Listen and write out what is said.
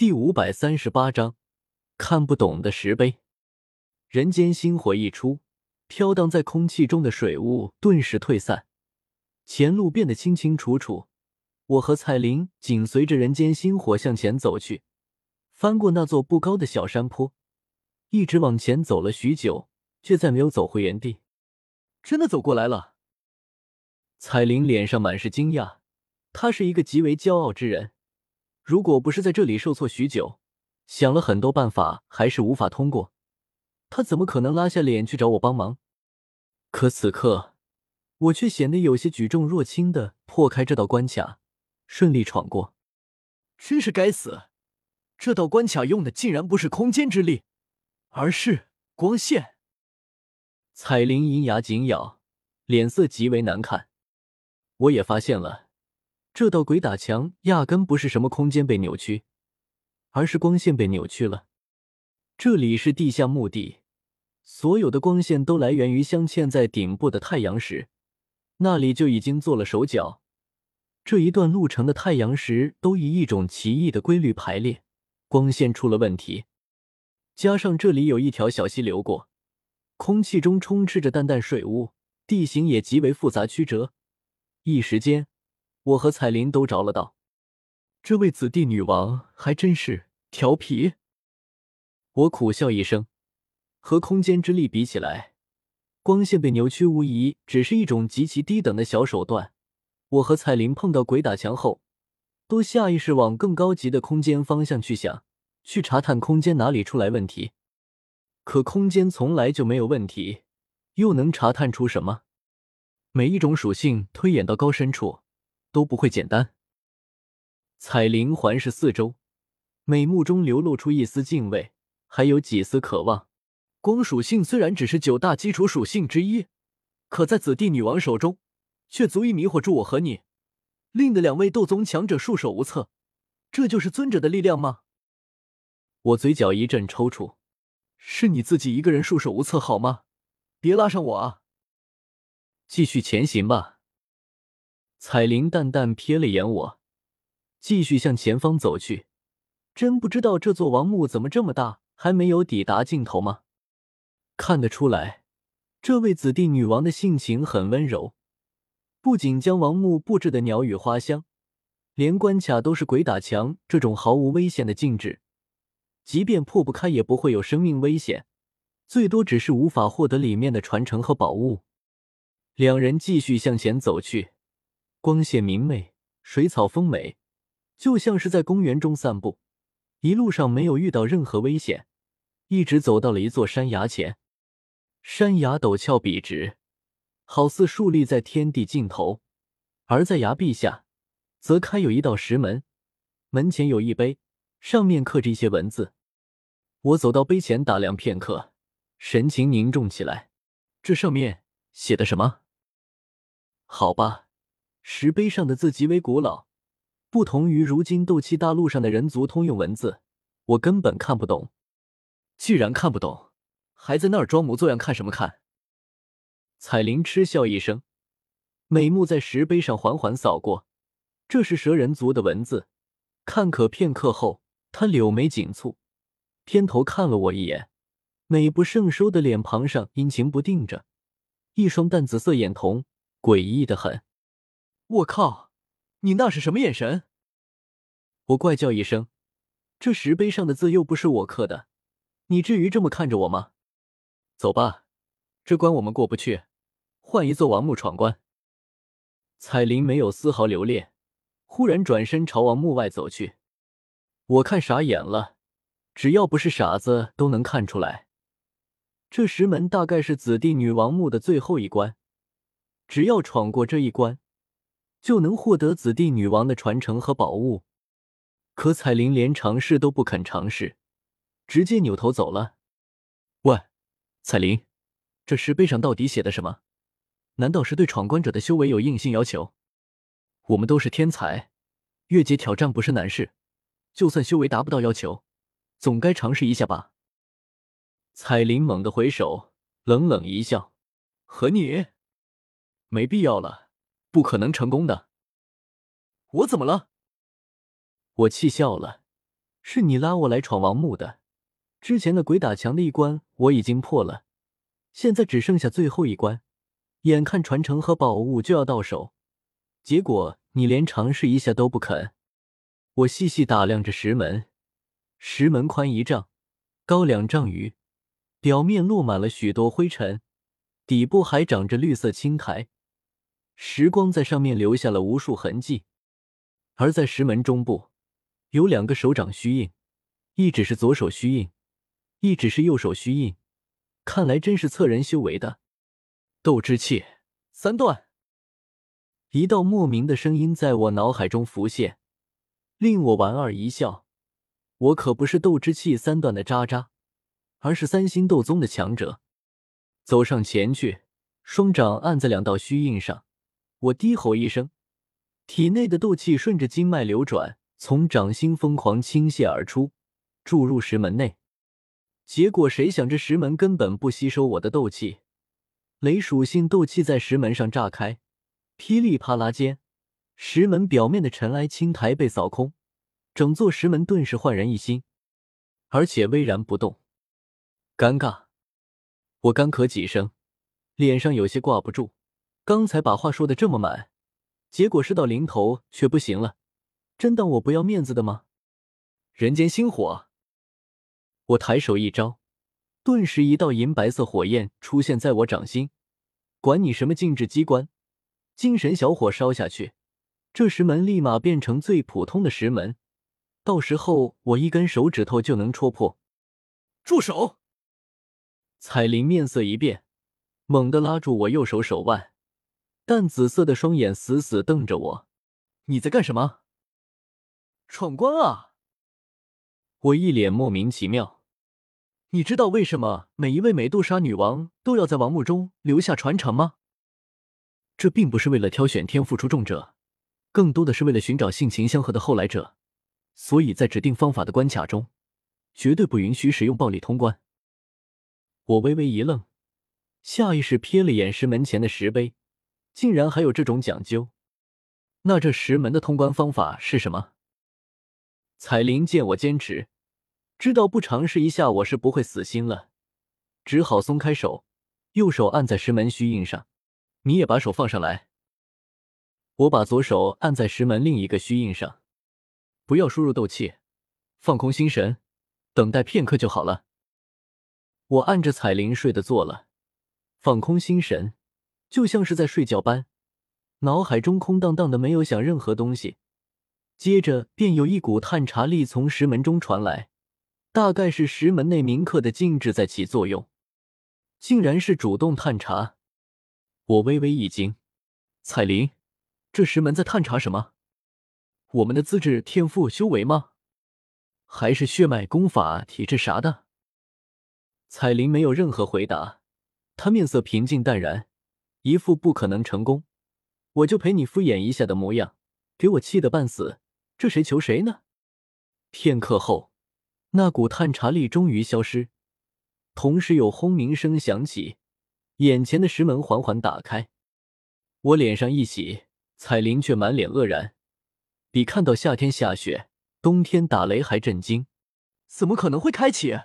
第五百三十八章看不懂的石碑。人间星火一出，飘荡在空气中的水雾顿时退散，前路变得清清楚楚。我和彩铃紧随着人间星火向前走去，翻过那座不高的小山坡，一直往前走了许久，却再没有走回原地。真的走过来了。彩铃脸上满是惊讶，她是一个极为骄傲之人。如果不是在这里受挫许久，想了很多办法，还是无法通过，他怎么可能拉下脸去找我帮忙？可此刻，我却显得有些举重若轻的破开这道关卡，顺利闯过。真是该死！这道关卡用的竟然不是空间之力，而是光线。彩铃银牙紧咬，脸色极为难看。我也发现了。这道鬼打墙压根不是什么空间被扭曲，而是光线被扭曲了。这里是地下墓地，所有的光线都来源于镶嵌在顶部的太阳石，那里就已经做了手脚。这一段路程的太阳石都以一种奇异的规律排列，光线出了问题。加上这里有一条小溪流过，空气中充斥着淡淡水雾，地形也极为复杂曲折，一时间。我和彩铃都着了道，这位紫帝女王还真是调皮。我苦笑一声，和空间之力比起来，光线被扭曲无疑只是一种极其低等的小手段。我和彩铃碰到鬼打墙后，都下意识往更高级的空间方向去想，去查探空间哪里出来问题。可空间从来就没有问题，又能查探出什么？每一种属性推演到高深处。都不会简单。彩铃环视四周，美目中流露出一丝敬畏，还有几丝渴望。光属性虽然只是九大基础属性之一，可在紫帝女王手中，却足以迷惑住我和你，令的两位斗宗强者束手无策。这就是尊者的力量吗？我嘴角一阵抽搐。是你自己一个人束手无策好吗？别拉上我啊！继续前行吧。彩铃淡淡瞥了眼我，继续向前方走去。真不知道这座王墓怎么这么大，还没有抵达尽头吗？看得出来，这位紫帝女王的性情很温柔，不仅将王墓布置的鸟语花香，连关卡都是鬼打墙这种毫无危险的禁制，即便破不开也不会有生命危险，最多只是无法获得里面的传承和宝物。两人继续向前走去。光线明媚，水草丰美，就像是在公园中散步。一路上没有遇到任何危险，一直走到了一座山崖前。山崖陡峭笔直，好似竖立在天地尽头。而在崖壁下，则开有一道石门，门前有一碑，上面刻着一些文字。我走到碑前打量片刻，神情凝重起来。这上面写的什么？好吧。石碑上的字极为古老，不同于如今斗气大陆上的人族通用文字，我根本看不懂。既然看不懂，还在那儿装模作样看什么看？彩铃嗤笑一声，美目在石碑上缓缓扫过，这是蛇人族的文字。看可片刻后，她柳眉紧蹙，偏头看了我一眼，美不胜收的脸庞上阴晴不定着，一双淡紫色眼瞳诡异的很。我靠！你那是什么眼神？我怪叫一声。这石碑上的字又不是我刻的，你至于这么看着我吗？走吧，这关我们过不去，换一座王墓闯关。彩铃没有丝毫留恋，忽然转身朝王墓外走去。我看傻眼了，只要不是傻子都能看出来，这石门大概是紫帝女王墓的最后一关，只要闯过这一关。就能获得紫帝女王的传承和宝物，可彩铃连尝试都不肯尝试，直接扭头走了。喂，彩铃，这石碑上到底写的什么？难道是对闯关者的修为有硬性要求？我们都是天才，越级挑战不是难事，就算修为达不到要求，总该尝试一下吧？彩铃猛地回首，冷冷一笑：“和你没必要了。”不可能成功的。我怎么了？我气笑了，是你拉我来闯王墓的。之前的鬼打墙的一关我已经破了，现在只剩下最后一关，眼看传承和宝物就要到手，结果你连尝试一下都不肯。我细细打量着石门，石门宽一丈，高两丈余，表面落满了许多灰尘，底部还长着绿色青苔，时光在上面留下了无数痕迹。而在石门中部，有两个手掌虚印，一只是左手虚印，一只是右手虚印，看来真是测人修为的。斗之气三段，一道莫名的声音在我脑海中浮现。令我莞尔一笑，我可不是斗之气三段的渣渣，而是三星斗宗的强者。走上前去，双掌按在两道虚印上，我低吼一声，体内的斗气顺着经脉流转，从掌心疯狂倾泻而出，注入石门内。结果谁想这石门根本不吸收我的斗气，雷属性斗气在石门上炸开，噼里啪啦间。石门表面的尘埃青苔被扫空，整座石门顿时焕然一新，而且巍然不动。尴尬，我干咳几声，脸上有些挂不住。刚才把话说的这么满，结果事到临头却不行了，真当我不要面子的吗？人间星火，我抬手一招，顿时一道银白色火焰出现在我掌心。管你什么禁制机关，精神小火烧下去。这石门立马变成最普通的石门，到时候我一根手指头就能戳破。住手！彩铃面色一变，猛地拉住我右手手腕，淡紫色的双眼死死瞪着我。你在干什么？闯关啊！我一脸莫名其妙。你知道为什么每一位美杜莎女王都要在王墓中留下传承吗？这并不是为了挑选天赋出众者。更多的是为了寻找性情相合的后来者，所以在指定方法的关卡中，绝对不允许使用暴力通关。我微微一愣，下意识瞥了眼石门前的石碑，竟然还有这种讲究。那这石门的通关方法是什么？彩铃见我坚持，知道不尝试一下我是不会死心了，只好松开手，右手按在石门虚印上。你也把手放上来。我把左手按在石门另一个虚印上，不要输入斗气，放空心神，等待片刻就好了。我按着彩铃睡的做了，放空心神，就像是在睡觉般，脑海中空荡荡的，没有想任何东西。接着便有一股探查力从石门中传来，大概是石门内铭刻的禁制在起作用，竟然是主动探查。我微微一惊，彩铃。这石门在探查什么？我们的资质、天赋、修为吗？还是血脉、功法、体质啥的？彩铃没有任何回答，她面色平静淡然，一副不可能成功，我就陪你敷衍一下的模样，给我气得半死。这谁求谁呢？片刻后，那股探查力终于消失，同时有轰鸣声响起，眼前的石门缓缓打开，我脸上一喜。彩铃却满脸愕然，比看到夏天下雪、冬天打雷还震惊。怎么可能会开启？